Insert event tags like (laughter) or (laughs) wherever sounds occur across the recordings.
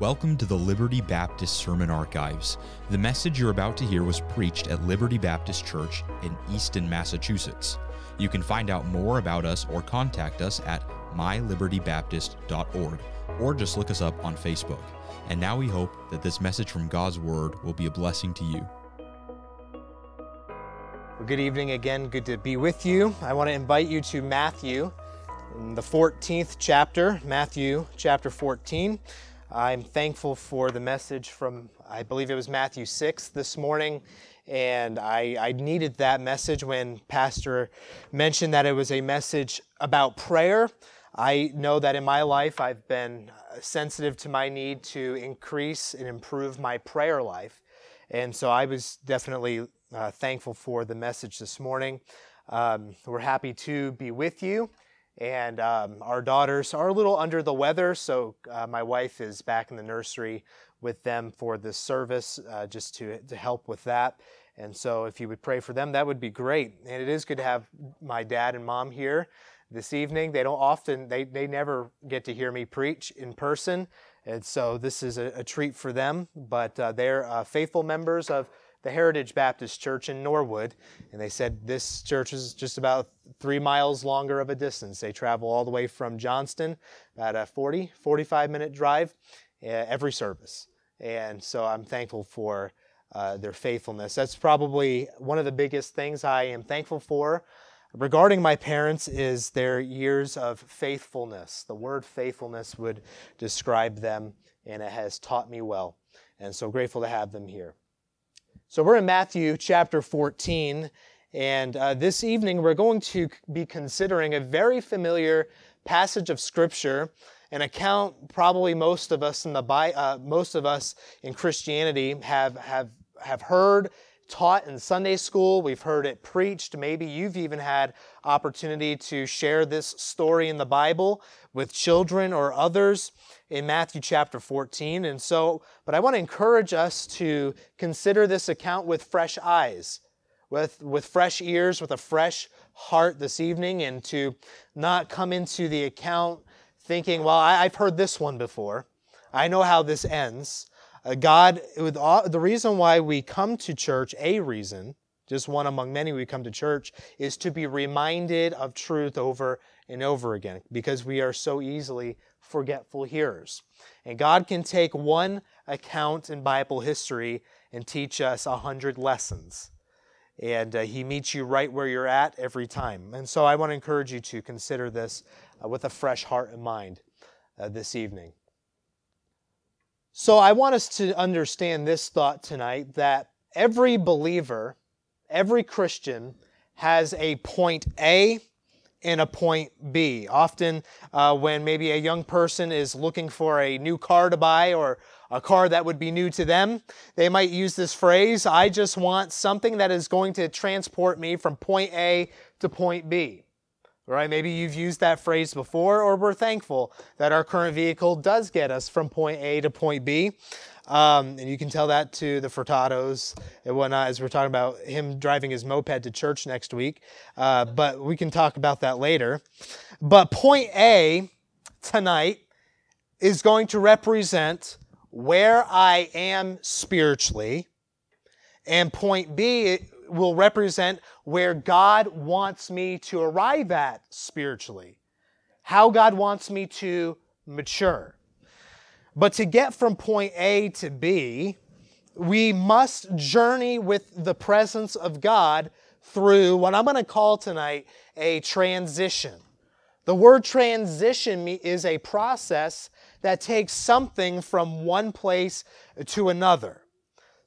Welcome to the Liberty Baptist Sermon Archives. The message you're about to hear was preached at Liberty Baptist Church in Easton, Massachusetts. You can find out more about us or contact us at mylibertybaptist.org or just look us up on Facebook. And now we hope that this message from God's Word will be a blessing to you. Well, good evening again. Good to be with you. I want to invite you to Matthew the 14th chapter, Matthew chapter 14. I'm thankful for the message from, I believe it was Matthew 6 this morning. And I, I, needed that message when Pastor mentioned that it was a message about prayer. I know that in my life I've been sensitive to my need to increase and improve my prayer life. And so I was definitely uh, thankful for the message this morning. Um, we're happy to be with you. And um, our daughters are a little under the weather, so uh, my wife is back in the nursery with them for this service uh, just to, to help with that. And so if you would pray for them, that would be great. And it is good to have my dad and mom here this evening. They don't often, they, they never get to hear me preach in person. And so this is a, a treat for them. But uh, they're uh, faithful members of the Heritage Baptist Church in Norwood, and they said this church is just about three miles longer of a distance. They travel all the way from Johnston, about a 40, 45 minute drive uh, every service. And so I'm thankful for uh, their faithfulness. That's probably one of the biggest things I am thankful for regarding my parents is their years of faithfulness. The word faithfulness would describe them, and it has taught me well. And so grateful to have them here. So we're in Matthew chapter 14, and uh, this evening we're going to be considering a very familiar passage of Scripture, an account probably most of us in the uh, most of us in Christianity have have have heard taught in Sunday school. We've heard it preached. Maybe you've even had opportunity to share this story in the Bible with children or others in Matthew chapter 14. And so, but I want to encourage us to consider this account with fresh eyes, with, with fresh ears, with a fresh heart this evening, and to not come into the account thinking, well, I, have heard this one before. I know how this ends. Uh, God, all, the reason why we come to church, a reason, just one among many we come to church, is to be reminded of truth over and over again because we are so easily forgetful hearers. And God can take one account in Bible history and teach us a hundred lessons. And uh, He meets you right where you're at every time. And so I want to encourage you to consider this uh, with a fresh heart and mind uh, this evening. So I want us to understand this thought tonight that every believer, every Christian, has a point A and a point B. Often, uh, when maybe a young person is looking for a new car to buy or a car that would be new to them, they might use this phrase I just want something that is going to transport me from point A to point B. Right? Maybe you've used that phrase before, or we're thankful that our current vehicle does get us from point A to point B. Um, and you can tell that to the Furtados and whatnot as we're talking about him driving his moped to church next week. Uh, but we can talk about that later. But point A tonight is going to represent where I am spiritually. And point B will represent where God wants me to arrive at spiritually. How God wants me to mature. But to get from point A to B, we must journey with the presence of God through what I'm going to call tonight a transition. The word transition is a process that takes something from one place to another.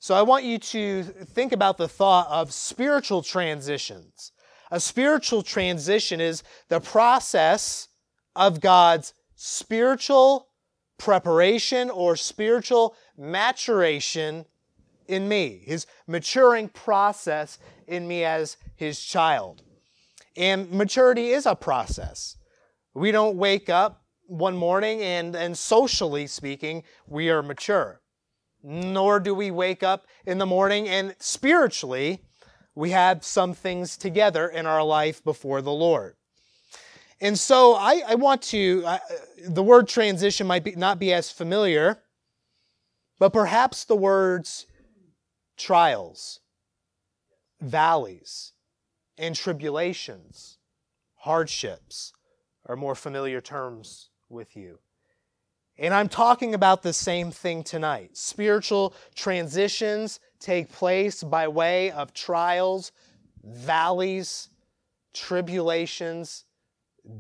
So I want you to think about the thought of spiritual transitions. A spiritual transition is the process of God's spiritual preparation or spiritual maturation in me, his maturing process in me as his child. And maturity is a process. We don't wake up one morning and, and socially speaking, we are mature. Nor do we wake up in the morning and spiritually, we have some things together in our life before the Lord. And so I, I want to, uh, the word transition might be, not be as familiar But perhaps the words trials, valleys, and tribulations, hardships are more familiar terms with you. And I'm talking about the same thing tonight. Spiritual transitions take place by way of trials, valleys, tribulations,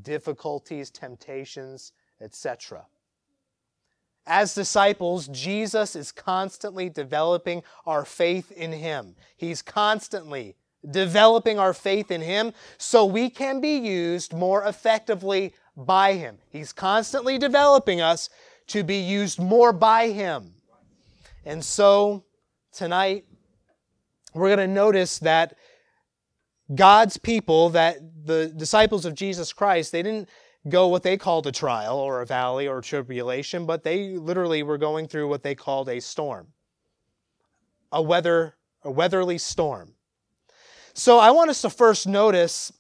difficulties, temptations, etc. As disciples, Jesus is constantly developing our faith in Him. He's constantly developing our faith in Him so we can be used more effectively by Him. He's constantly developing us to be used more by Him. And so tonight, we're going to notice that God's people, that the disciples of Jesus Christ, they didn't go what they called a trial or a valley or a tribulation, but they literally were going through what they called a storm. A weather, a weatherly storm. So I want us to first notice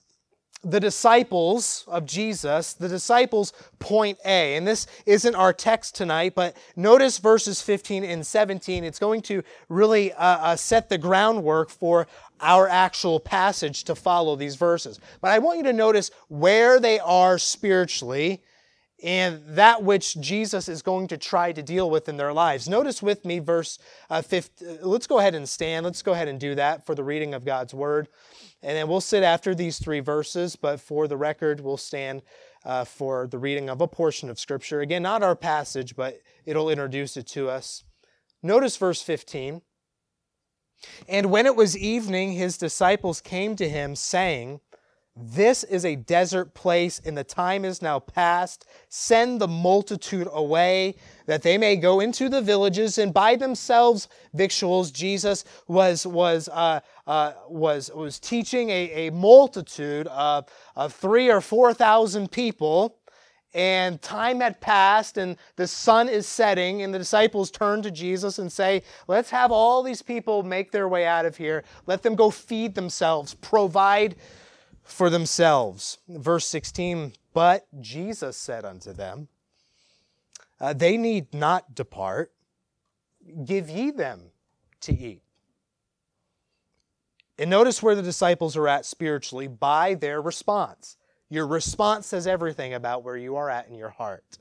the disciples of Jesus, the disciples point A. And this isn't our text tonight, but notice verses 15 and 17. It's going to really uh, uh, set the groundwork for our actual passage to follow these verses. But I want you to notice where they are spiritually and that which Jesus is going to try to deal with in their lives. Notice with me verse uh, 15. Let's go ahead and stand. Let's go ahead and do that for the reading of God's word. And then we'll sit after these three verses, but for the record, we'll stand uh, for the reading of a portion of Scripture. Again, not our passage, but it'll introduce it to us. Notice verse 15. And when it was evening, his disciples came to him, saying, this is a desert place, and the time is now past. Send the multitude away, that they may go into the villages and buy themselves victuals. Jesus was was uh, uh, was was teaching a, a multitude of, of three or four thousand people, and time had passed, and the sun is setting, and the disciples turn to Jesus and say, "Let's have all these people make their way out of here. Let them go feed themselves. Provide." For themselves. Verse 16, but Jesus said unto them, uh, They need not depart, give ye them to eat. And notice where the disciples are at spiritually by their response. Your response says everything about where you are at in your heart.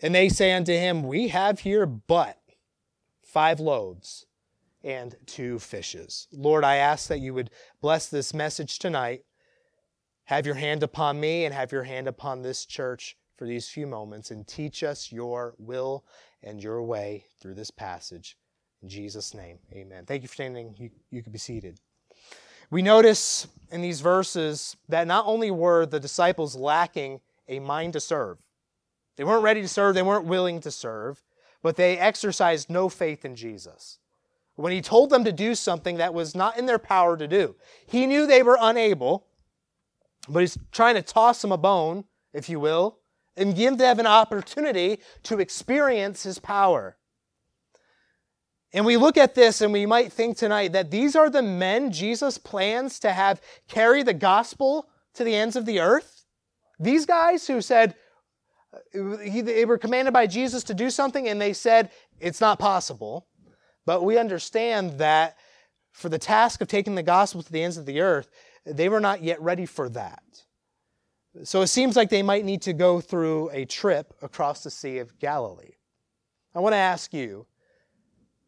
And they say unto him, We have here but five loaves and two fishes. Lord, I ask that you would bless this message tonight. Have your hand upon me and have your hand upon this church for these few moments and teach us your will and your way through this passage. In Jesus' name, amen. Thank you for standing. You, you can be seated. We notice in these verses that not only were the disciples lacking a mind to serve, they weren't ready to serve, they weren't willing to serve, but they exercised no faith in Jesus when he told them to do something that was not in their power to do. He knew they were unable, but he's trying to toss them a bone, if you will, and give them an opportunity to experience his power. And we look at this and we might think tonight that these are the men Jesus plans to have carry the gospel to the ends of the earth. These guys who said, uh, they were commanded by Jesus to do something and they said, it's not possible. But we understand that for the task of taking the gospel to the ends of the earth, they were not yet ready for that. So it seems like they might need to go through a trip across the Sea of Galilee. I want to ask you,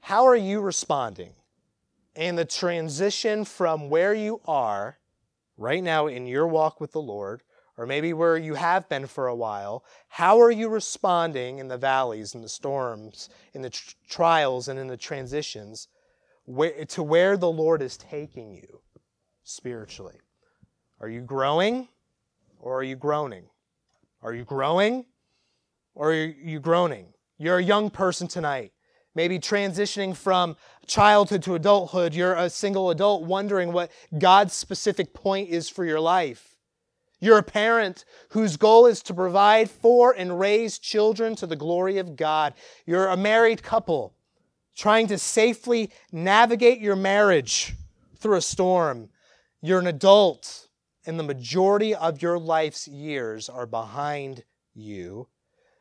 how are you responding in the transition from where you are right now in your walk with the Lord or maybe where you have been for a while, how are you responding in the valleys, in the storms, in the tr- trials, and in the transitions to where the Lord is taking you spiritually? Are you growing or are you groaning? Are you growing or are you groaning? You're a young person tonight, maybe transitioning from childhood to adulthood. You're a single adult wondering what God's specific point is for your life. You're a parent whose goal is to provide for and raise children to the glory of God. You're a married couple trying to safely navigate your marriage through a storm. You're an adult, and the majority of your life's years are behind you.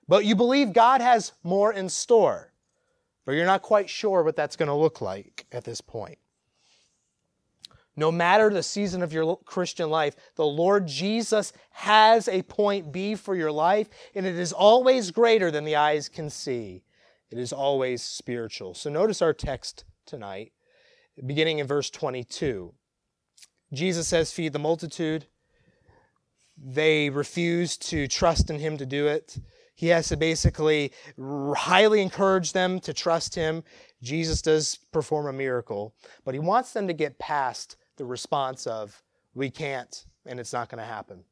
But you believe God has more in store. but you're not quite sure what that's going to look like at this point. No matter the season of your Christian life, the Lord Jesus has a point B for your life, and it is always greater than the eyes can see. It is always spiritual. So notice our text tonight, beginning in verse 22. Jesus says, Feed the multitude. They refuse to trust in him to do it. He has to basically highly encourage them to trust him. Jesus does perform a miracle, but he wants them to get past the response of, we can't, and it's not going to happen.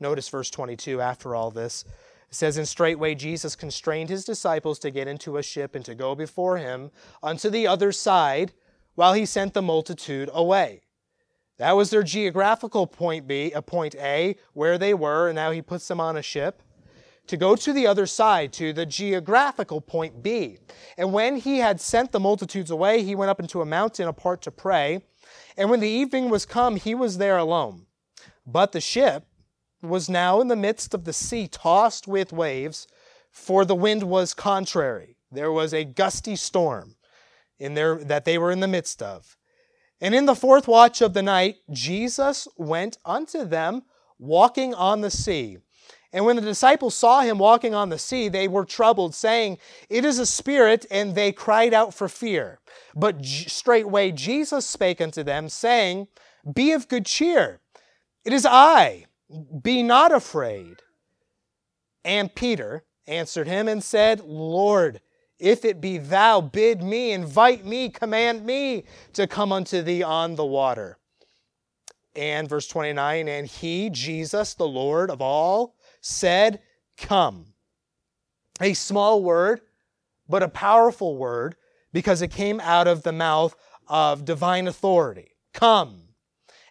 Notice verse 22 after all this. It says, And straightway Jesus constrained his disciples to get into a ship and to go before him unto the other side while he sent the multitude away. That was their geographical point B, a point A, where they were, and now he puts them on a ship to go to the other side, to the geographical point B. And when he had sent the multitudes away, he went up into a mountain apart to pray. And when the evening was come, he was there alone. But the ship was now in the midst of the sea, tossed with waves, for the wind was contrary. There was a gusty storm in there that they were in the midst of. And in the fourth watch of the night, Jesus went unto them walking on the sea. And when the disciples saw him walking on the sea, they were troubled, saying, It is a spirit, and they cried out for fear. But straightway Jesus spake unto them, saying, Be of good cheer. It is I. Be not afraid. And Peter answered him and said, Lord, if it be thou, bid me, invite me, command me to come unto thee on the water. And verse 29 And he, Jesus, the Lord of all, said, Come. A small word, but a powerful word because it came out of the mouth of divine authority. Come.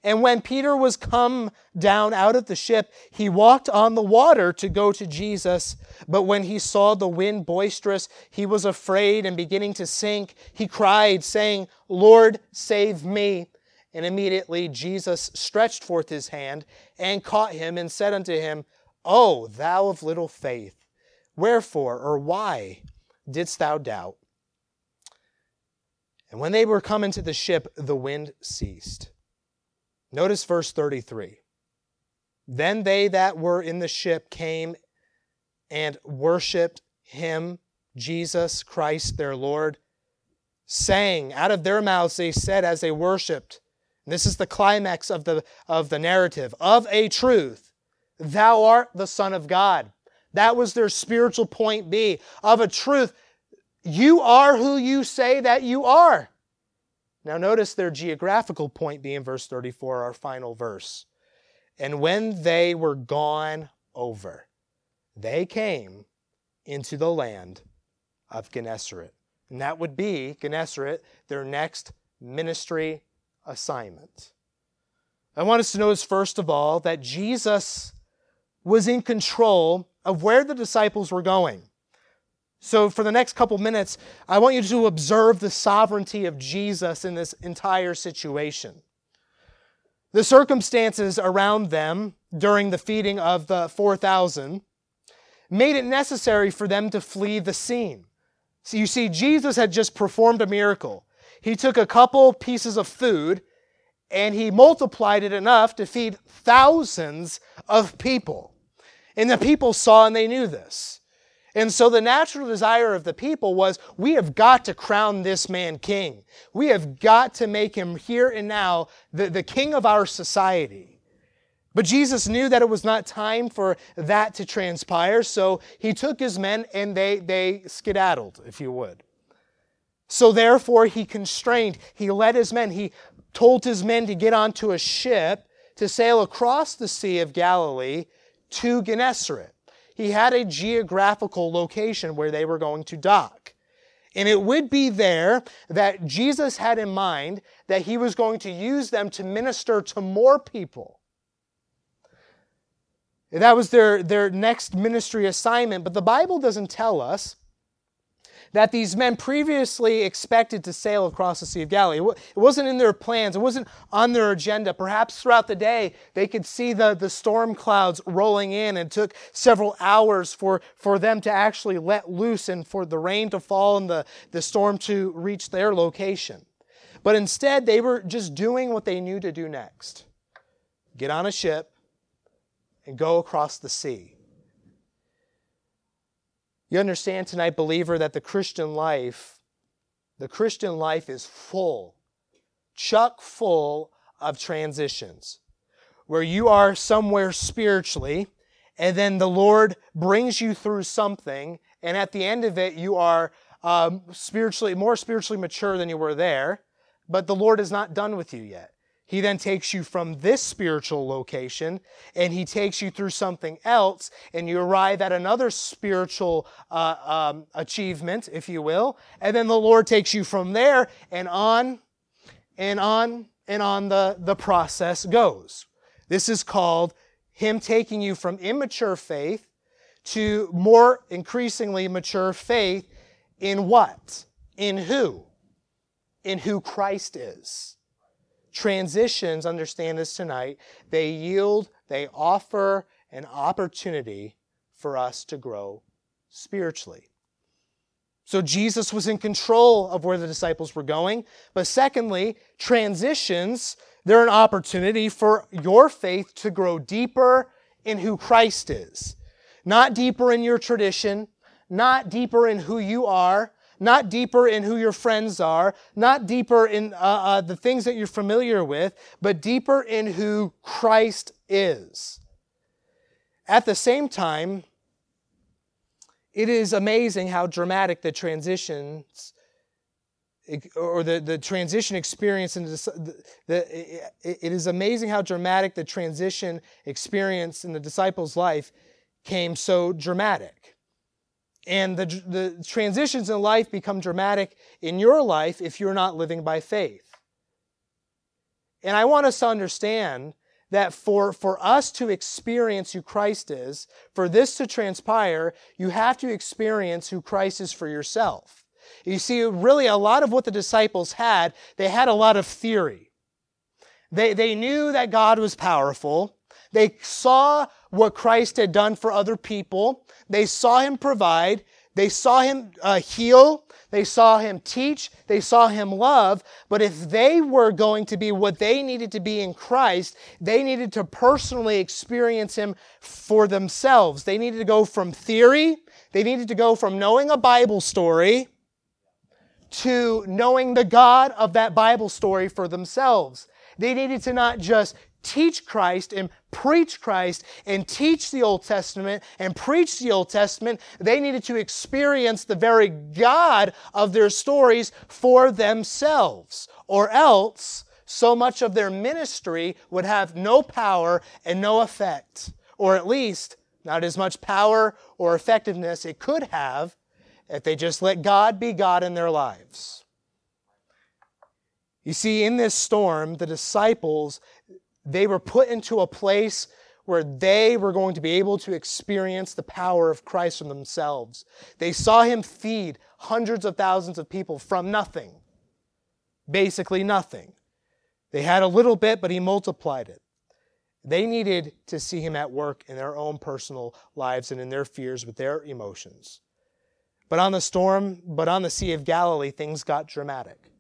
And when Peter was come down out of the ship, he walked on the water to go to Jesus. But when he saw the wind boisterous, he was afraid and beginning to sink. He cried, saying, Lord, save me. And immediately Jesus stretched forth his hand and caught him and said unto him, O thou of little faith, wherefore or why didst thou doubt? And when they were come into the ship, the wind ceased. Notice verse 33. Then they that were in the ship came and worshiped him, Jesus Christ their Lord, saying, out of their mouths they said as they worshiped, this is the climax of the, of the narrative, of a truth, thou art the Son of God. That was their spiritual point B, of a truth. You are who you say that you are. Now, notice their geographical point being verse 34, our final verse. And when they were gone over, they came into the land of Gennesaret. And that would be, Gennesaret, their next ministry assignment. I want us to notice, first of all, that Jesus was in control of where the disciples were going. So, for the next couple minutes, I want you to observe the sovereignty of Jesus in this entire situation. The circumstances around them during the feeding of the 4,000 made it necessary for them to flee the scene. So, you see, Jesus had just performed a miracle. He took a couple pieces of food and he multiplied it enough to feed thousands of people. And the people saw and they knew this. And so the natural desire of the people was, we have got to crown this man king. We have got to make him here and now the, the king of our society. But Jesus knew that it was not time for that to transpire, so he took his men and they, they skedaddled, if you would. So therefore, he constrained, he led his men, he told his men to get onto a ship to sail across the Sea of Galilee to Gennesaret he had a geographical location where they were going to dock. And it would be there that Jesus had in mind that he was going to use them to minister to more people. That was their, their next ministry assignment, but the Bible doesn't tell us that these men previously expected to sail across the Sea of Galilee. It wasn't in their plans, it wasn't on their agenda. Perhaps throughout the day, they could see the, the storm clouds rolling in, and took several hours for, for them to actually let loose and for the rain to fall and the, the storm to reach their location. But instead, they were just doing what they knew to do next get on a ship and go across the sea. You understand tonight, believer, that the Christian life, the Christian life is full, chuck full of transitions, where you are somewhere spiritually, and then the Lord brings you through something, and at the end of it, you are um, spiritually more spiritually mature than you were there, but the Lord is not done with you yet. He then takes you from this spiritual location and he takes you through something else, and you arrive at another spiritual uh, um, achievement, if you will. And then the Lord takes you from there and on and on and on the, the process goes. This is called Him taking you from immature faith to more increasingly mature faith in what? In who? In who Christ is. Transitions, understand this tonight, they yield, they offer an opportunity for us to grow spiritually. So Jesus was in control of where the disciples were going. But secondly, transitions, they're an opportunity for your faith to grow deeper in who Christ is. Not deeper in your tradition, not deeper in who you are, not deeper in who your friends are, not deeper in uh, uh, the things that you're familiar with, but deeper in who Christ is. At the same time, it is amazing how dramatic the transitions or the, the transition experience in the, the, it is amazing how dramatic the transition experience in the disciples' life came so dramatic. And the, the transitions in life become dramatic in your life if you're not living by faith. And I want us to understand that for, for us to experience who Christ is, for this to transpire, you have to experience who Christ is for yourself. You see, really, a lot of what the disciples had, they had a lot of theory. They, they knew that God was powerful. They saw what Christ had done for other people. They saw him provide. They saw him uh, heal. They saw him teach. They saw him love. But if they were going to be what they needed to be in Christ, they needed to personally experience him for themselves. They needed to go from theory, they needed to go from knowing a Bible story to knowing the God of that Bible story for themselves. They needed to not just teach Christ and preach Christ and teach the Old Testament and preach the Old Testament, they needed to experience the very God of their stories for themselves. Or else, so much of their ministry would have no power and no effect. Or at least, not as much power or effectiveness it could have if they just let God be God in their lives. You see, in this storm, the disciples, they were put into a place where they were going to be able to experience the power of Christ for themselves. They saw him feed hundreds of thousands of people from nothing, basically nothing. They had a little bit, but he multiplied it. They needed to see him at work in their own personal lives and in their fears with their emotions. But on the storm, but on the Sea of Galilee, things got dramatic.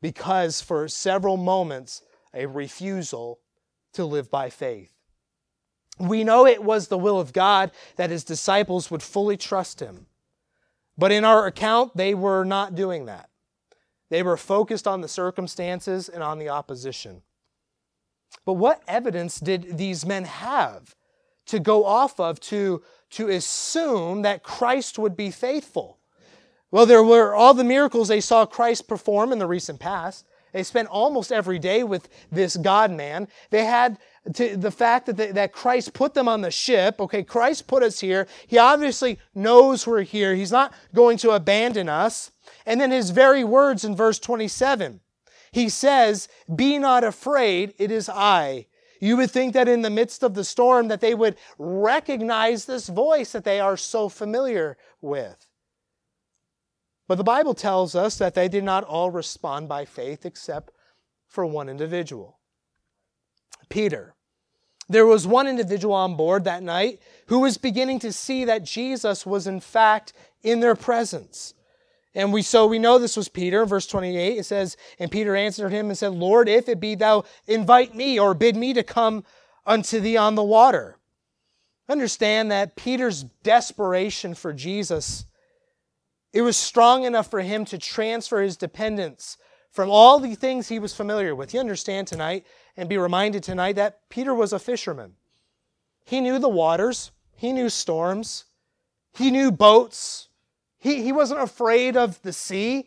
Because for several moments, a refusal to live by faith. We know it was the will of God that his disciples would fully trust him. But in our account, they were not doing that. They were focused on the circumstances and on the opposition. But what evidence did these men have to go off of to, to assume that Christ would be faithful? Well, there were all the miracles they saw Christ perform in the recent past. They spent almost every day with this God man. They had to, the fact that, that Christ put them on the ship. Okay, Christ put us here. He obviously knows we're here. He's not going to abandon us. And then his very words in verse 27. He says, Be not afraid, it is I. You would think that in the midst of the storm that they would recognize this voice that they are so familiar with. But the Bible tells us that they did not all respond by faith except for one individual Peter. There was one individual on board that night who was beginning to see that Jesus was in fact in their presence. And we so we know this was Peter. Verse 28, it says, And Peter answered him and said, Lord, if it be thou, invite me or bid me to come unto thee on the water. Understand that Peter's desperation for Jesus, it was strong enough for him to transfer his dependence from all the things he was familiar with. You understand tonight and be reminded tonight that Peter was a fisherman. He knew the waters, he knew storms, he knew boats, he, he wasn't afraid of the sea.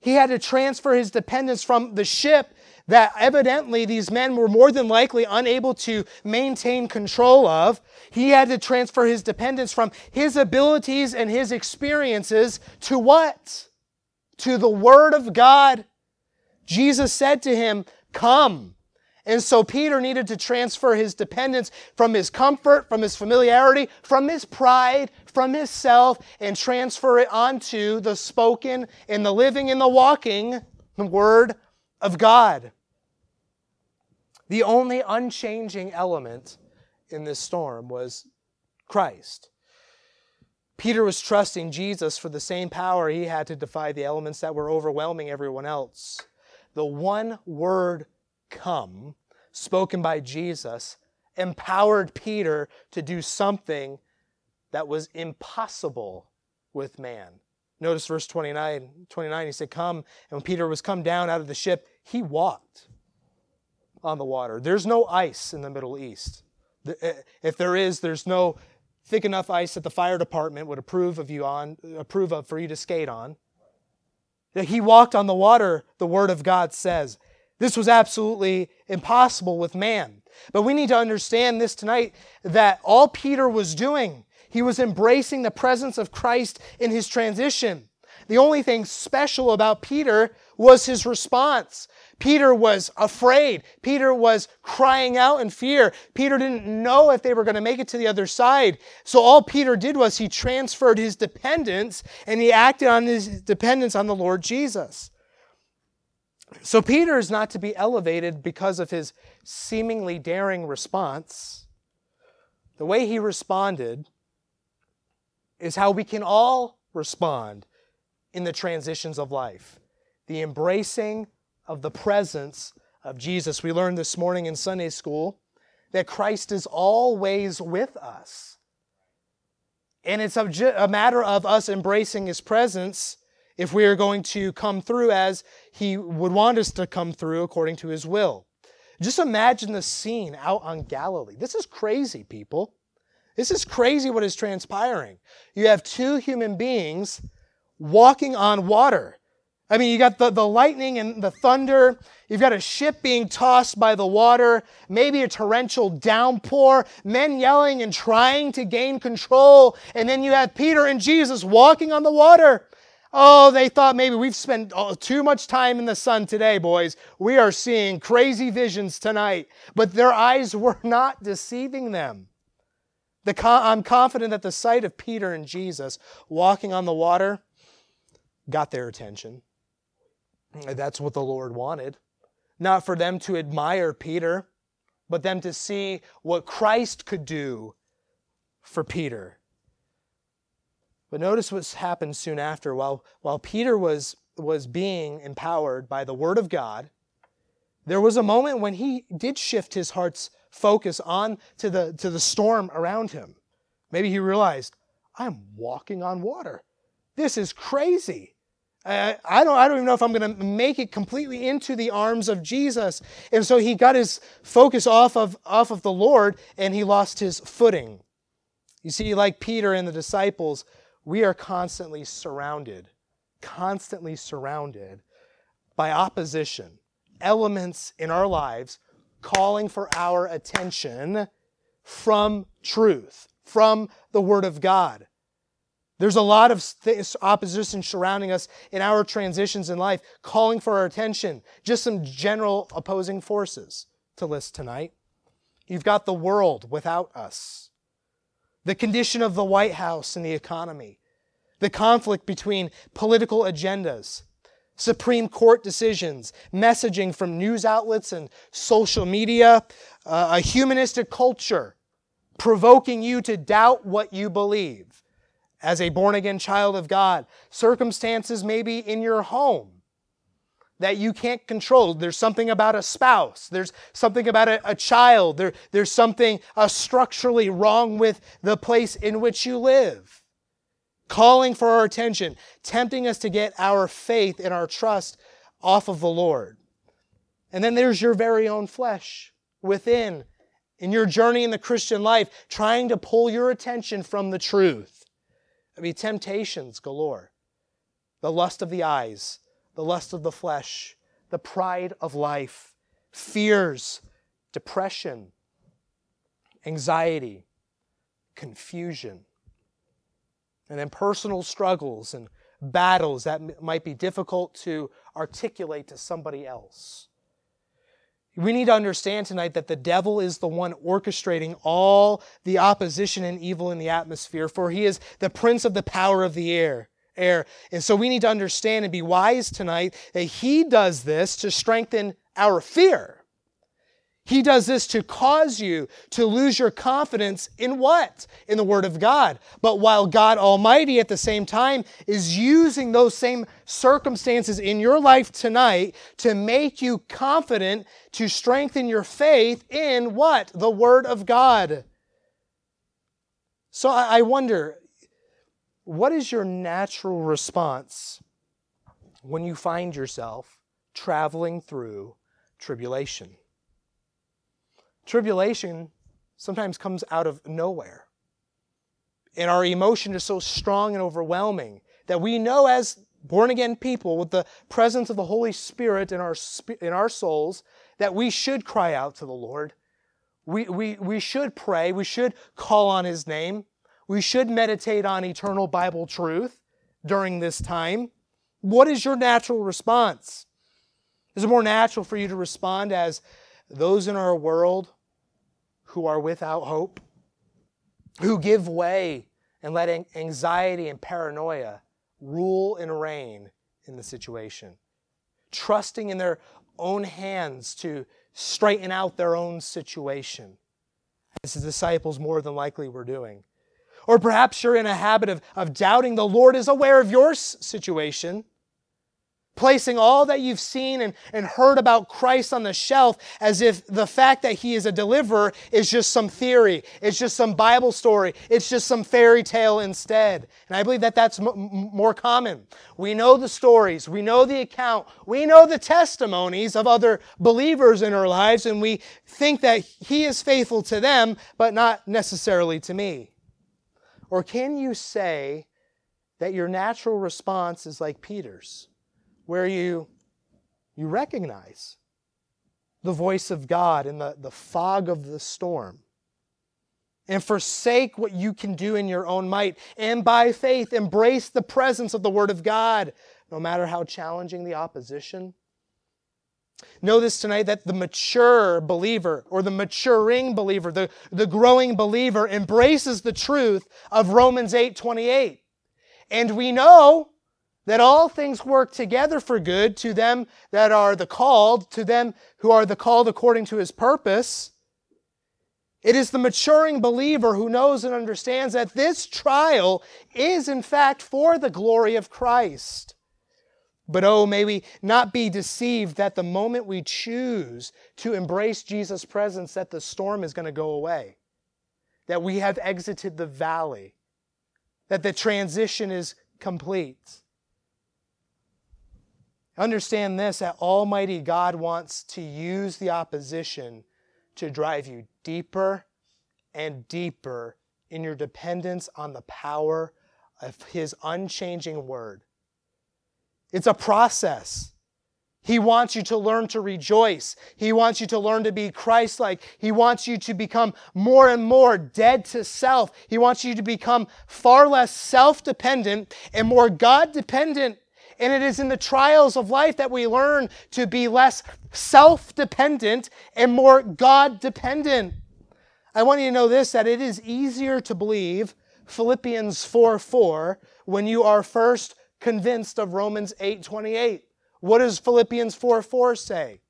He had to transfer his dependence from the ship that evidently these men were more than likely unable to maintain control of. He had to transfer his dependence from his abilities and his experiences to what? To the Word of God. Jesus said to him, Come. And so Peter needed to transfer his dependence from his comfort, from his familiarity, from his pride, from his self, and transfer it onto the spoken and the living and the walking the Word of God. The only unchanging element in this storm was Christ. Peter was trusting Jesus for the same power he had to defy the elements that were overwhelming everyone else. The one word come, spoken by Jesus, empowered Peter to do something that was impossible with man. Notice verse 29, 29, he said, Come. And when Peter was come down out of the ship, he walked on the water. There's no ice in the Middle East. Eh, if there is, there's no thick enough ice that the fire department would approve of you on, approve of for you to skate on. That he walked on the water, the word of God says. This was absolutely impossible with man. But we need to understand this tonight that all Peter was doing, he was embracing the presence of Christ in his transition. The only thing special about Peter was his response. Peter was afraid. Peter was crying out in fear. Peter didn't know if they were going to make it to the other side. So all Peter did was he transferred his dependence and he acted on his dependence on the Lord Jesus. So Peter is not to be elevated because of his seemingly daring response. The way he responded is how we can all respond in the transitions of life. The embracing of the presence of Jesus. We learned this morning in Sunday school that Christ is always with us. And it's a, matter of us embracing his presence if we are going to come through as He would want us to come through according to His will. Just imagine the scene out on Galilee. This is crazy, people. This is crazy what is transpiring. You have two human beings walking on water. I mean, you got the, the lightning and the thunder. You've got a ship being tossed by the water, maybe a torrential downpour, men yelling and trying to gain control. And then you have Peter and Jesus walking on the water. Oh, they thought maybe we've spent too much time in the sun today, boys. We are seeing crazy visions tonight. But their eyes (laughs) were not deceiving them. The, I'm confident that the sight of Peter and Jesus walking on the water got their attention. That's what the Lord wanted. Not for them to admire Peter, but them to see what Christ could do for Peter. But notice what's happened soon after. While, while Peter was, was being empowered by the Word of God, there was a moment when he did shift his heart's focus on to the, to the storm around him. Maybe he realized, I'm walking on water. This is crazy. I, don't, I don't even know if I'm going to make it completely into the arms of Jesus. And so he got his focus off of, off of the Lord and he lost his footing. You see, like Peter and the disciples, we are constantly surrounded, constantly surrounded by opposition, elements in our lives calling for our attention from truth, from the Word of God. There's a lot of opposition surrounding us in our transitions in life, calling for our attention. Just some general opposing forces to list tonight. You've got the world without us the condition of the White House and the economy, the conflict between political agendas, Supreme Court decisions, messaging from news outlets and social media, uh, a humanistic culture provoking you to doubt what you believe as a born again child of God, circumstances maybe in your home that you can't control. There's something about a spouse. There's something about a, a child. There, there's something uh, structurally wrong with the place in which you live. Calling for our attention, tempting us to get our faith and our trust off of the Lord. And then there's your very own flesh within in your journey in the Christian life, trying to pull your attention from the truth. I mean, temptations galore. The lust of the eyes, the lust of the flesh, the pride of life, fears, depression, anxiety, confusion, and then personal struggles and battles that might be difficult to articulate to somebody else. We need to understand tonight that the devil is the one orchestrating all the opposition and evil in the atmosphere, for he is the prince of the power of the air. Air. And so we need to understand and be wise tonight that he does this to strengthen our fear. He does this to cause you to lose your confidence in what? In the Word of God. But while God Almighty at the same time is using those same circumstances in your life tonight to make you confident, to strengthen your faith in what? The Word of God. So I wonder, what is your natural response when you find yourself traveling through tribulation? Tribulation sometimes comes out of nowhere. And our emotion is so strong and overwhelming that we know as born again people with the presence of the Holy Spirit in our, in our souls that we should cry out to the Lord. We, we, we should pray. We should call on His name. We should meditate on eternal Bible truth during this time. What is your natural response? Is it more natural for you to respond as those in our world who are without hope, who give way and let anxiety and paranoia rule and reign in the situation, trusting in their own hands to straighten out their own situation, as the disciples more than likely were doing. Or perhaps you're in a habit of, of doubting the Lord is aware of your situation placing all that you've seen and, and heard about Christ on the shelf as if the fact that he is a deliverer is just some theory, it's just some Bible story, it's just some fairy tale instead. And I believe that that's m- more common. We know the stories, we know the account, we know the testimonies of other believers in our lives, and we think that he is faithful to them, but not necessarily to me. Or can you say that your natural response is like Peter's? Where you, you recognize the voice of God in the, the fog of the storm and forsake what you can do in your own might, and by faith embrace the presence of the Word of God, no matter how challenging the opposition. Know this tonight that the mature believer or the maturing believer, the, the growing believer embraces the truth of Romans 8 28. And we know that all things work together for good to them that are the called, to them who are the called according to his purpose. It is the maturing believer who knows and understands that this trial is, in fact, for the glory of Christ. But oh, may we not be deceived that the moment we choose to embrace Jesus' presence, that the storm is going to go away, that we have exited the valley, that the transition is complete. Understand this that Almighty God wants to use the opposition to drive you deeper and deeper in your dependence on the power of His unchanging Word. It's a process. He wants you to learn to rejoice. He wants you to learn to be Christ like. He wants you to become more and more dead to self. He wants you to become far less self dependent and more God dependent and it is in the trials of life that we learn to be less self dependent and more God dependent. I want you to know this that it is easier to believe Philippians 4 4 when you are first convinced of Romans 8 28? What does Philippians 4 4 say?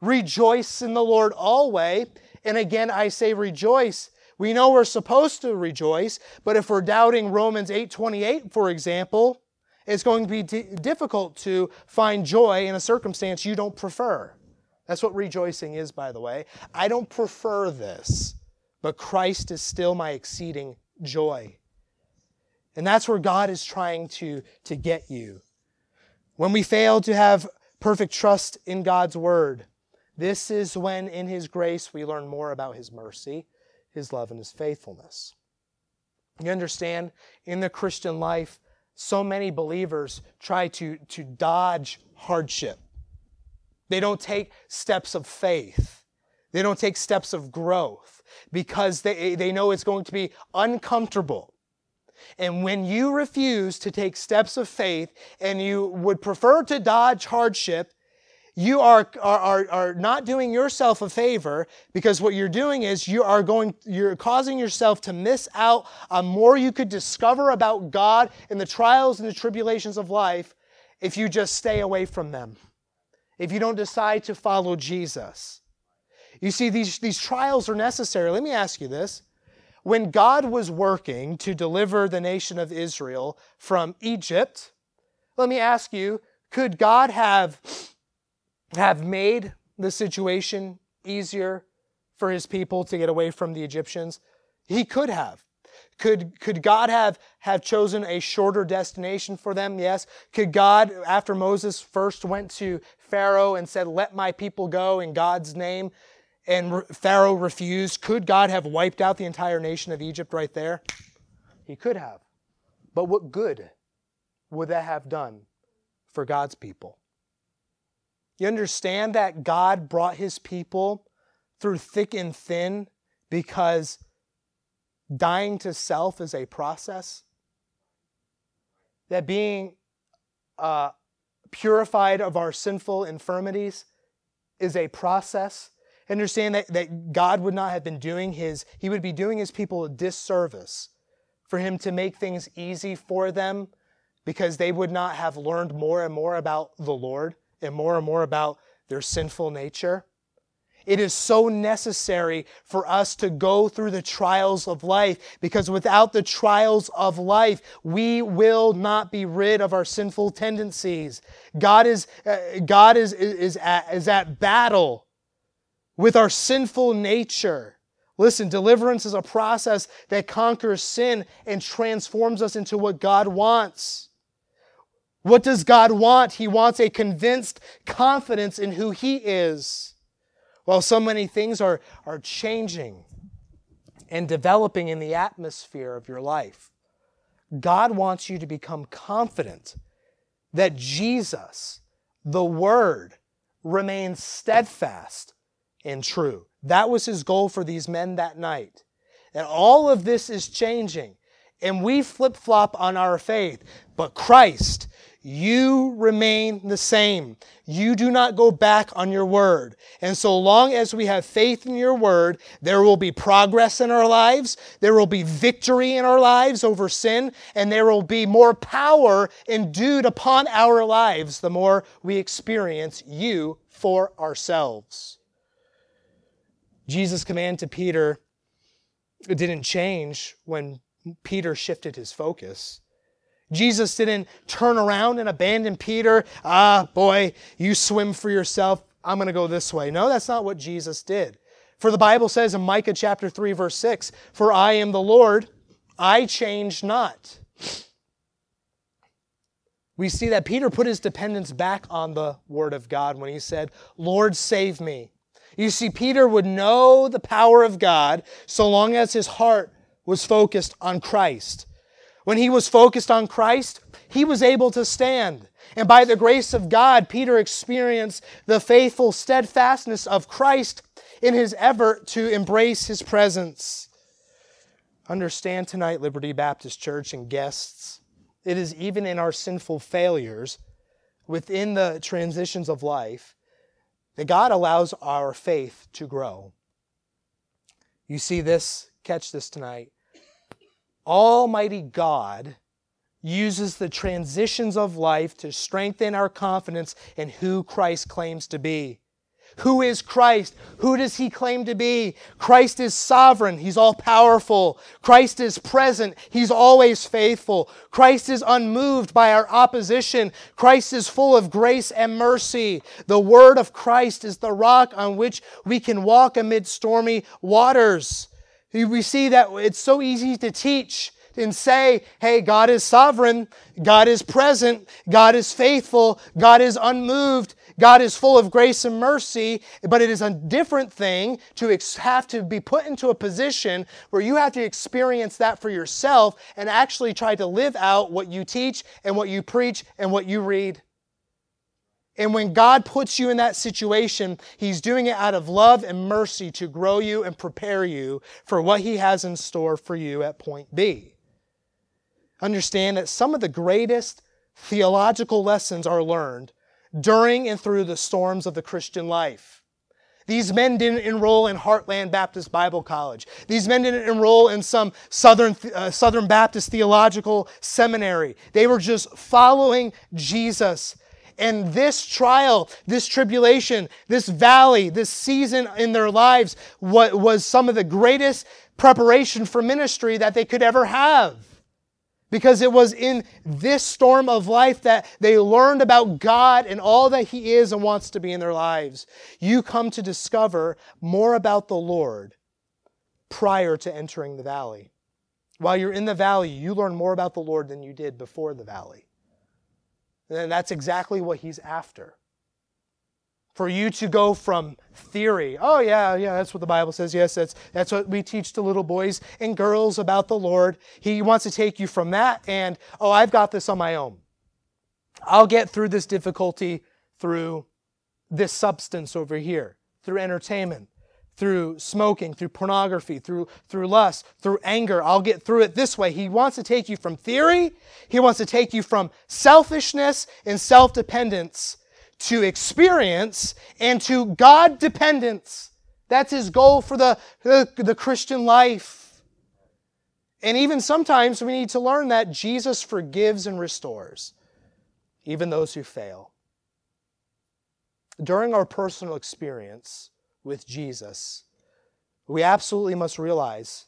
Rejoice in the Lord always. And again, I say rejoice. We know we're supposed to rejoice, but if we're doubting Romans 8:28, for example, it's going to be difficult to find joy in a circumstance you don't prefer. That's what rejoicing is, by the way. I don't prefer this, but Christ is still my exceeding joy. And that's where God is trying to, to get you. When we fail to have perfect trust in God's word, this is when, in His grace, we learn more about His mercy, His love, and His faithfulness. You understand, in the Christian life, so many believers try to, to dodge hardship. They don't take steps of faith. They don't take steps of growth because they, they know it's going to be uncomfortable. And when you refuse to take steps of faith and you would prefer to dodge hardship, you are, are, are, not doing yourself a favor because what you're doing is you are going, you're causing yourself to miss out on more you could discover about God in the trials and the tribulations of life if you just stay away from them. If you don't decide to follow Jesus. You see, these, these trials are necessary. Let me ask you this. When God was working to deliver the nation of Israel from Egypt, let me ask you, could God have have made the situation easier for his people to get away from the Egyptians? He could have. Could, could God have, have chosen a shorter destination for them? Yes. Could God, after Moses first went to Pharaoh and said, Let my people go in God's name, and Pharaoh refused, could God have wiped out the entire nation of Egypt right there? He could have. But what good would that have done for God's people? You understand that God brought his people through thick and thin because dying to self is a process? That being uh, purified of our sinful infirmities is a process? Understand that, that God would not have been doing his, he would be doing his people a disservice for him to make things easy for them because they would not have learned more and more about the Lord and more and more about their sinful nature. It is so necessary for us to go through the trials of life because without the trials of life, we will not be rid of our sinful tendencies. God is, uh, God is, is, at, is at battle with our sinful nature. Listen, deliverance is a process that conquers sin and transforms us into what God wants. What does God want? He wants a convinced confidence in who He is. While so many things are, are changing and developing in the atmosphere of your life, God wants you to become confident that Jesus, the Word, remains steadfast and true. That was his goal for these men that night. And all of this is changing. And we flip flop on our faith. But Christ, you remain the same. You do not go back on your word. And so long as we have faith in your word, there will be progress in our lives. There will be victory in our lives over sin. And there will be more power endued upon our lives the more we experience you for ourselves. Jesus' command to Peter didn't change when Peter shifted his focus. Jesus didn't turn around and abandon Peter. Ah, boy, you swim for yourself. I'm going to go this way. No, that's not what Jesus did. For the Bible says in Micah chapter 3, verse 6, For I am the Lord, I change not. We see that Peter put his dependence back on the Word of God when he said, Lord, save me. You see, Peter would know the power of God so long as his heart was focused on Christ. When he was focused on Christ, he was able to stand. And by the grace of God, Peter experienced the faithful steadfastness of Christ in his effort to embrace his presence. Understand tonight, Liberty Baptist Church and guests, it is even in our sinful failures, within the transitions of life, that God allows our faith to grow. You see this, catch this tonight. Almighty God uses the transitions of life to strengthen our confidence in who Christ claims to be. Who is Christ? Who does he claim to be? Christ is sovereign. He's all powerful. Christ is present. He's always faithful. Christ is unmoved by our opposition. Christ is full of grace and mercy. The word of Christ is the rock on which we can walk amid stormy waters. We see that it's so easy to teach and say, hey, God is sovereign, God is present, God is faithful, God is unmoved, God is full of grace and mercy, but it is a different thing to have to be put into a position where you have to experience that for yourself and actually try to live out what you teach and what you preach and what you read. And when God puts you in that situation, He's doing it out of love and mercy to grow you and prepare you for what He has in store for you at point B. Understand that some of the greatest theological lessons are learned during and through the storms of the Christian life. These men didn't enroll in Heartland Baptist Bible College. These men didn't enroll in some Southern, uh, Southern Baptist theological seminary. They were just following Jesus. And this trial, this tribulation, this valley, this season in their lives what was some of the greatest preparation for ministry that they could ever have because it was in this storm of life that they learned about God and all that He is and wants to be in their lives. You come to discover more about the Lord prior to entering the valley. While you're in the valley, you learn more about the Lord than you did before the valley. And that's exactly what He's after for you to go from theory, oh yeah, yeah, that's what the Bible says. Yes, that's that's what we teach to little boys and girls about the Lord. He wants to take you from that and oh, I've got this on my own. I'll get through this difficulty through this substance over here, through entertainment, through smoking, through pornography, through through lust, through anger. I'll get through it this way. He wants to take you from theory, he wants to take you from selfishness and self-dependence to experience and to God dependence. That's his goal for the, the, the, Christian life. And even sometimes we need to learn that Jesus forgives and restores, even those who fail. During our personal experience with Jesus, we absolutely must realize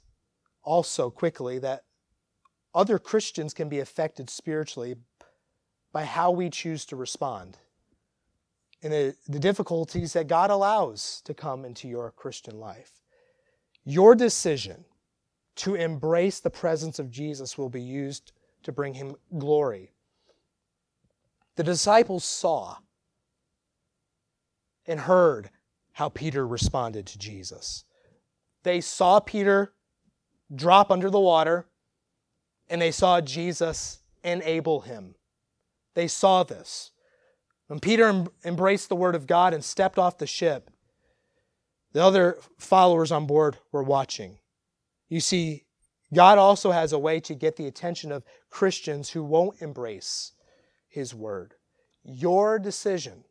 also quickly that other Christians can be affected spiritually by how we choose to respond and the, the difficulties that God allows to come into your Christian life. Your decision to embrace the presence of Jesus will be used to bring him glory. The disciples saw and heard how Peter responded to Jesus. They saw Peter drop under the water, and they saw Jesus enable him. They saw this. When Peter em- embraced the word of God and stepped off the ship, the other followers on board were watching. You see, God also has a way to get the attention of Christians who won't embrace his word. Your decision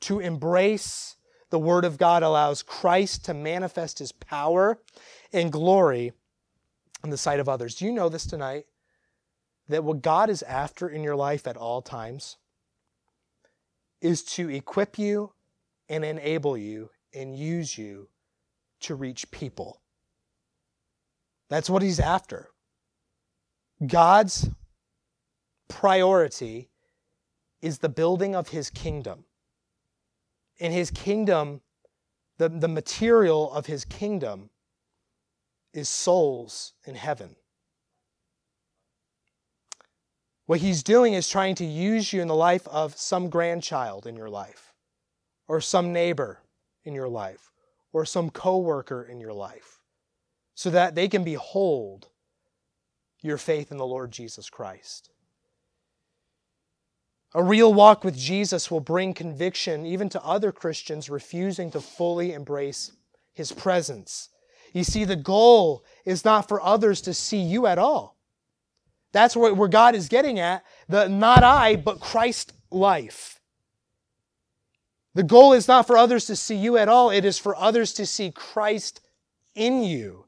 to embrace the word of God allows Christ to manifest his power and glory in the sight of others. Do you know this tonight? That what God is after in your life at all times is to equip you and enable you and use you to reach people. That's what he's after. God's priority is the building of his kingdom. In his kingdom, the, the material of his kingdom is souls in heaven. What he's doing is trying to use you in the life of some grandchild in your life, or some neighbor in your life, or some coworker in your life, so that they can behold your faith in the Lord Jesus Christ. A real walk with Jesus will bring conviction even to other Christians refusing to fully embrace his presence. You see, the goal is not for others to see you at all. That's where, God is getting at. The not I, but Christ life. The goal is not for others to see you at all, it is for others to see Christ in you.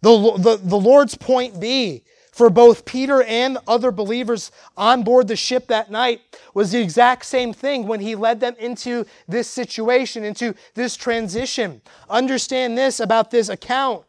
The, the, the Lord's point B for both Peter and other believers on board the ship that night was the exact same thing when he led them into this situation, into this transition. Understand this about this account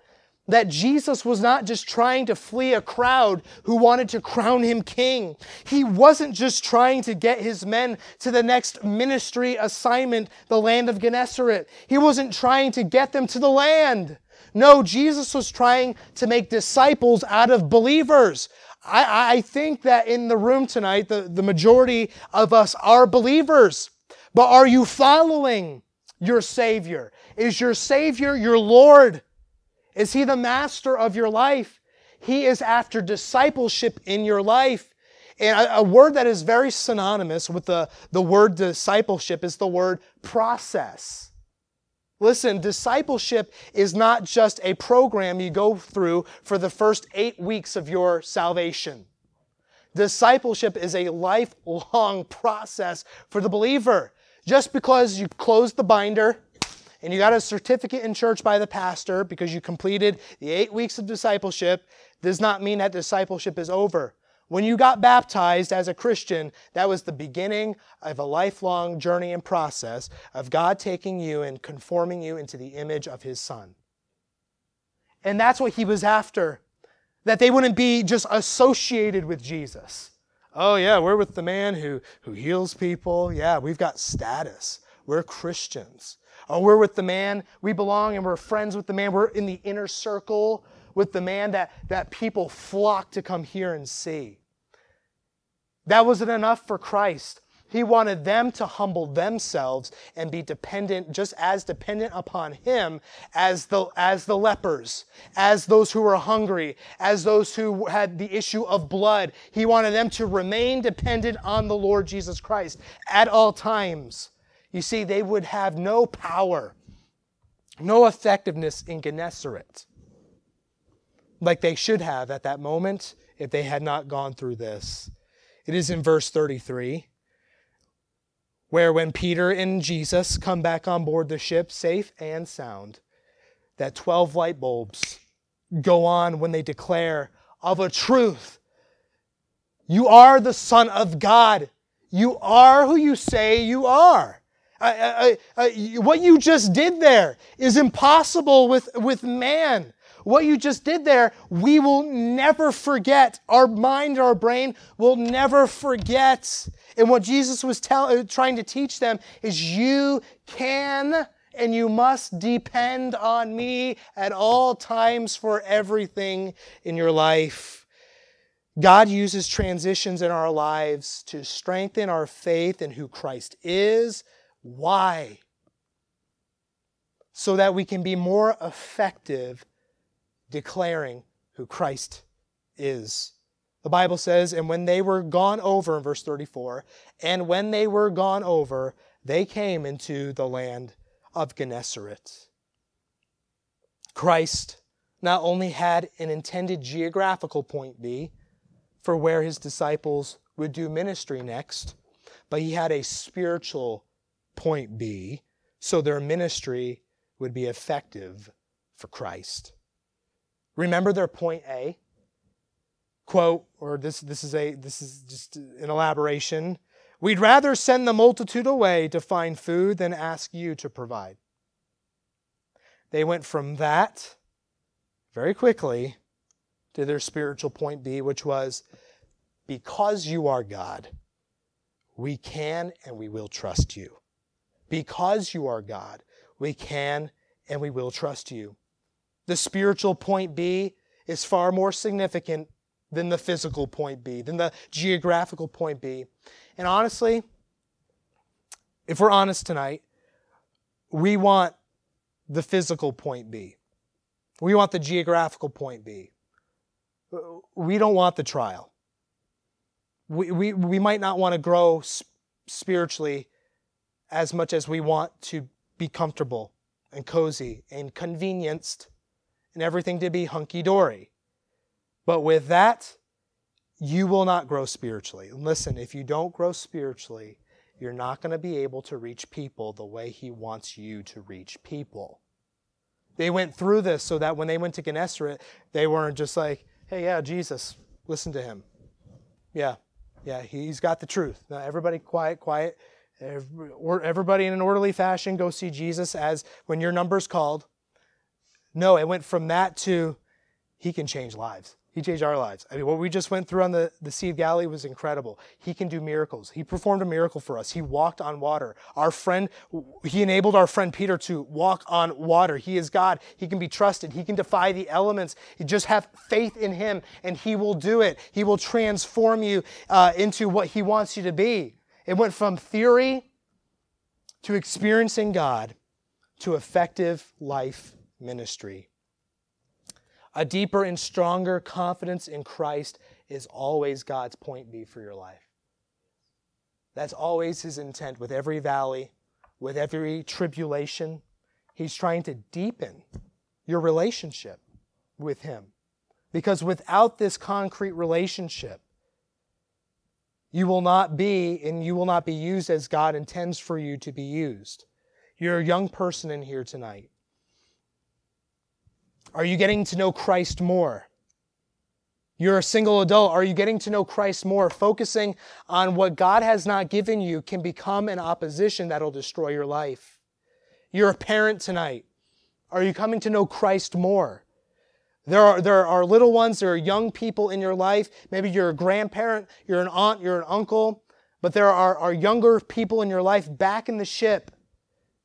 that Jesus was not just trying to flee a crowd who wanted to crown him king. He wasn't just trying to get his men to the next ministry assignment, the land of Gennesaret. He wasn't trying to get them to the land. No, Jesus was trying to make disciples out of believers. I, I think that in the room tonight, the, the majority of us are believers. But are you following your Savior? Is your Savior your Lord? Is He the master of your life? He is after discipleship in your life. And a, a, word that is very synonymous with the, the word discipleship is the word process. Listen, discipleship is not just a program you go through for the first eight weeks of your salvation. Discipleship is a lifelong (laughs) process for the believer. Just because you closed the binder and you got a certificate in church by the pastor because you completed the eight weeks of discipleship does not mean that discipleship is over. When you got baptized as a Christian, that was the beginning of a lifelong journey and process of God taking you and conforming you into the image of His Son. And that's what He was after. That they wouldn't be just associated with Jesus. Oh, yeah, we're with the man who, who heals people. Yeah, we've got status. We're Christians. Oh, we're with the man. We belong and we're friends with the man. We're in the inner circle with the man that, that people flock to come here and see. That wasn't enough for Christ. He wanted them to humble themselves and be dependent, just as dependent upon Him as the, as the lepers, as those who were hungry, as those who had the issue of blood. He wanted them to remain dependent on the Lord Jesus Christ at all times. You see, they would have no power, no effectiveness in Gennesaret like they should have at that moment if they had not gone through this. It is in verse 33, where when Peter and Jesus come back on board the ship, safe and sound, that 12 light bulbs go on when they declare of a truth, you are the Son of God. You are who you say you are. Uh, uh, uh, what you just did there is impossible with, with man. What you just did there, we will never forget. Our mind, our brain will never forget. And what Jesus was tell, uh, trying to teach them is you can and you must depend on me at all times for everything in your life. God uses transitions in our lives to strengthen our faith in who Christ is. Why? So that we can be more effective declaring who Christ is. The Bible says, and when they were gone over, in verse 34, and when they were gone over, they came into the land of Gennesaret. Christ not only had an intended geographical point B for where his disciples would do ministry next, but he had a spiritual point B so their ministry would be effective for Christ. Remember their point A? Quote, or this, this, is a, this is just an elaboration. We'd rather send the multitude away to find food than ask you to provide. They went from that very quickly to their spiritual point B, which was because you are God, we can and we will trust you. Because you are God, we can and we will trust you the spiritual point B is far more significant than the physical point B, than the geographical point B. And honestly, if we're honest tonight, we want the physical point B. We want the geographical point B. We don't want the trial. We, we, we might not want to grow spiritually as much as we want to be comfortable and cozy and convenienced and everything to be hunky dory. But with that, you will not grow spiritually. Listen, if you don't grow spiritually, you're not going to be able to reach people the way He wants you to reach people. They went through this so that when they went to Gennesaret, they weren't just like, hey, yeah, Jesus, Listen to him. Yeah, yeah, he's got the truth. Now, everybody quiet, quiet. Everybody in an orderly fashion go see Jesus as when your number's called. No, it went from that to he can change lives. He changed our lives. I mean, what we just went through on the, the Sea of Galilee was incredible. He can do miracles. He performed a miracle for us. He walked on water. Our friend, he enabled our friend Peter to walk on water. He is God. He can be trusted. He can defy the elements. You just have faith in him and he will do it. He will transform you uh, into what he wants you to be. It went from theory to experiencing God to effective life ministry. A deeper and stronger confidence in Christ is always God's point B for your life. That's always his intent with every valley, with every tribulation. He's trying to deepen your relationship with him. Because without this concrete relationship, you will not be and you will not be used as God intends for you to be used. You're a young person in here tonight. Are you getting to know Christ more? You're a single adult. Are you getting to know Christ more? Focusing on what God has not given you can become an opposition that'll destroy your life. You're a parent tonight. Are you coming to know Christ more? There are, there are little ones, there are young people in your life. Maybe you're a grandparent, you're an aunt, you're an uncle, but there are, are younger people in your life back in the ship,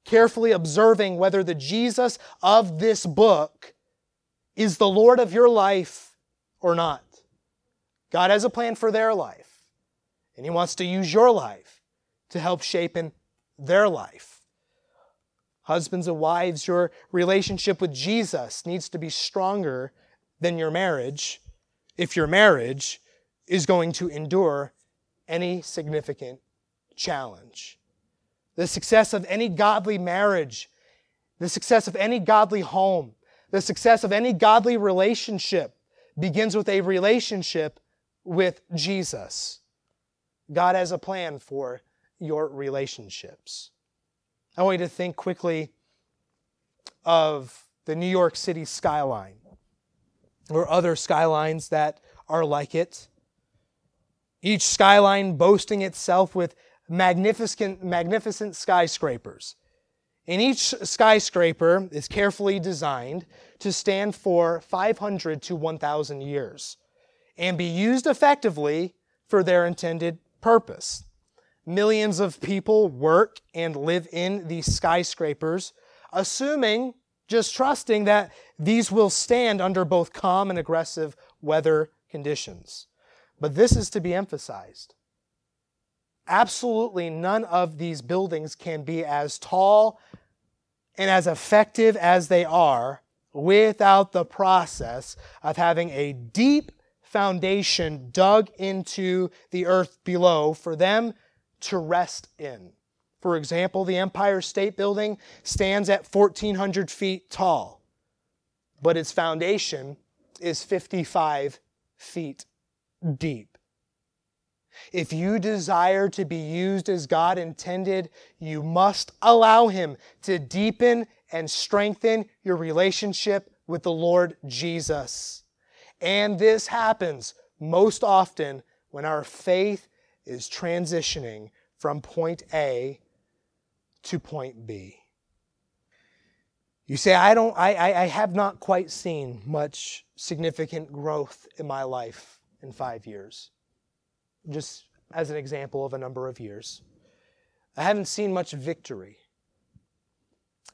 carefully observing whether the Jesus of this book is the Lord of your life or not. God has a plan for their life, and He wants to use your life to help shape in their life. Husbands and wives, your relationship with Jesus needs to be stronger than your marriage if your marriage is going to endure any significant challenge. The success of any godly marriage, the success of any godly home, the success of any godly relationship begins with a relationship with Jesus. God has a plan for your relationships. I want you to think quickly of the New York City skyline or other skylines that are like it. Each skyline boasting itself with magnificent, magnificent skyscrapers. And each skyscraper is carefully designed to stand for 500 to 1,000 years and be used effectively for their intended purpose. Millions of people work and live in these skyscrapers, assuming, just trusting that these will stand under both calm and aggressive weather conditions. But this is to be emphasized. Absolutely none of these buildings can be as tall and as effective as they are without the process of having a deep foundation dug into the earth below for them to rest in. For example, the Empire State Building stands at 1,400 feet tall, but its foundation is 55 feet deep. If you desire to be used as God intended, you must allow Him to deepen and strengthen your relationship with the Lord Jesus. And this happens most often when our faith is transitioning from point A to point B. You say, I don't, I, I have not quite seen much significant growth in my life in five years just as an example of a number of years. I haven't seen much victory.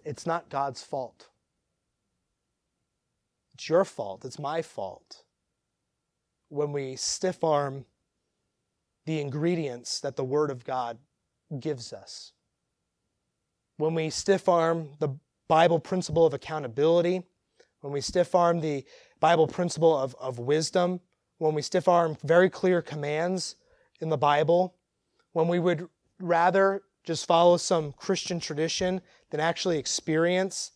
It's not God's fault. It's your fault. It's my fault. When we stiff arm the ingredients that the Word of God gives us. When we stiff arm the Bible principle of accountability, when we stiff arm the Bible principle of, of wisdom, when we stiff arm very clear commands in the Bible, when we would rather just follow some Christian tradition than actually experience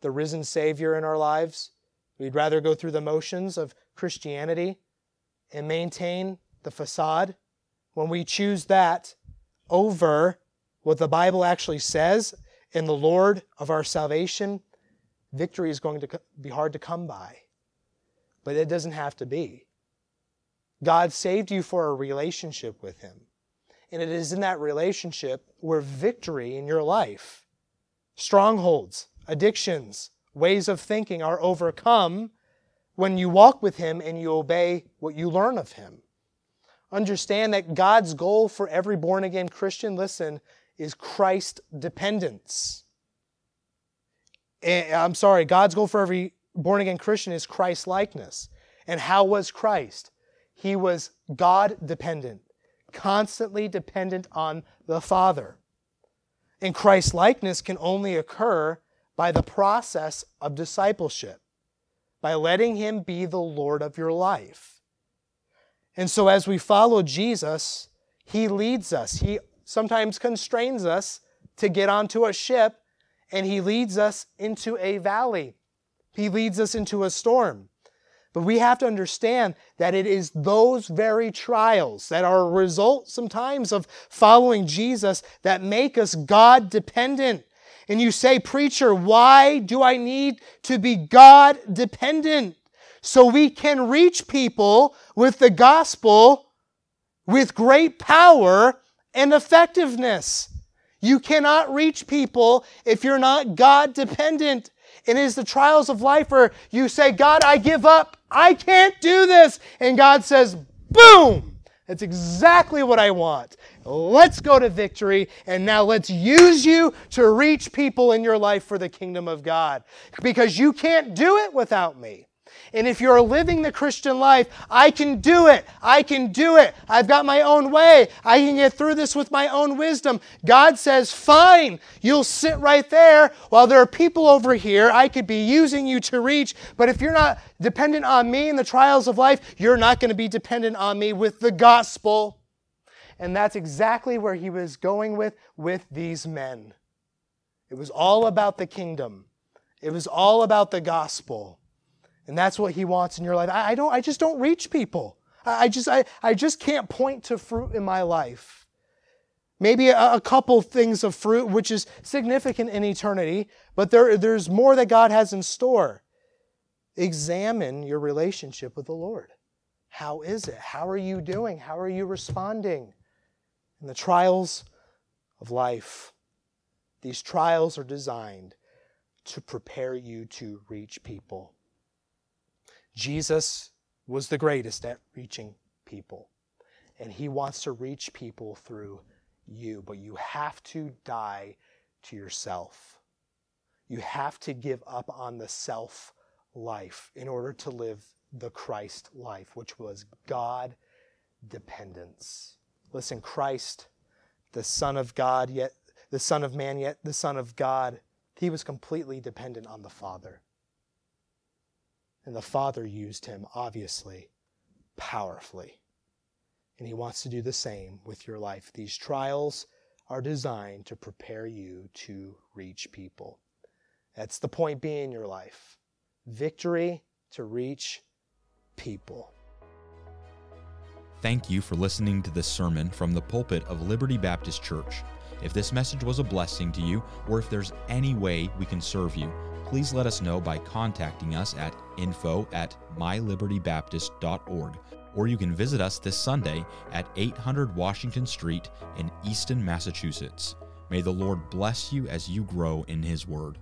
the risen Savior in our lives. We'd rather go through the motions of Christianity and maintain the facade. When we choose that over what the Bible actually says in the Lord of our salvation, victory is going to be hard to come by. But it doesn't have to be. God saved you for a relationship with Him. And it is in that relationship where victory in your life, strongholds, addictions, ways of thinking are overcome when you walk with Him and you obey what you learn of Him. Understand that God's goal for every born again Christian, listen, is Christ dependence. Eh, I'm sorry, God's goal for every born again Christian is Christ likeness. And how was Christ? He was God dependent, constantly dependent on the Father. And Christ likeness can only occur by the process of discipleship, by letting Him be the Lord of your life. And so, as we follow Jesus, He leads us. He sometimes constrains us to get onto a ship, and He leads us into a valley. He leads us into a storm. But we have to understand that it is those very trials that are a result sometimes of following Jesus that make us God dependent. And you say, Preacher, why do I need to be God dependent? So we can reach people with the gospel with great power and effectiveness. You cannot reach people if you're not God dependent. And it is the trials of life where you say, God, I give up. I can't do this. And God says, boom. That's exactly what I want. Let's go to victory. And now let's use you to reach people in your life for the kingdom of God. Because you can't do it without me. And if you're living the Christian life, I can do it. I can do it. I've got my own way. I can get through this with my own wisdom. God says, fine, you'll sit right there while there are people over here I could be using you to reach. But if you're not dependent on me in the trials of life, you're not going to be dependent on me with the gospel. And that's exactly where he was going with with these men. It was all about the kingdom. It was all about the gospel. And that's what he wants in your life. I, I don't, I just don't reach people. I, I just, I, I just can't point to fruit in my life. Maybe a, a couple things of fruit, which is significant in eternity, but there, there's more that God has in store. Examine your relationship with the Lord. How is it? How are you doing? How are you responding? In the trials of life, these trials are designed to prepare you to reach people. Jesus was the greatest at reaching people. And he wants to reach people through you, but you have to die to yourself. You have to give up on the self life in order to live the Christ life, which was God dependence. Listen, Christ, the Son of God, yet the Son of Man, yet the Son of God, he was completely dependent on the Father. And the Father used him, obviously, powerfully. And he wants to do the same with your life. These trials are designed to prepare you to reach people. That's the point being in your life victory to reach people. Thank you for listening to this sermon from the pulpit of Liberty Baptist Church. If this message was a blessing to you, or if there's any way we can serve you, please let us know by contacting us at info at mylibertybaptist.org, or you can visit us this Sunday at 800 Washington Street in Easton, Massachusetts. May the Lord bless you as you grow in His Word.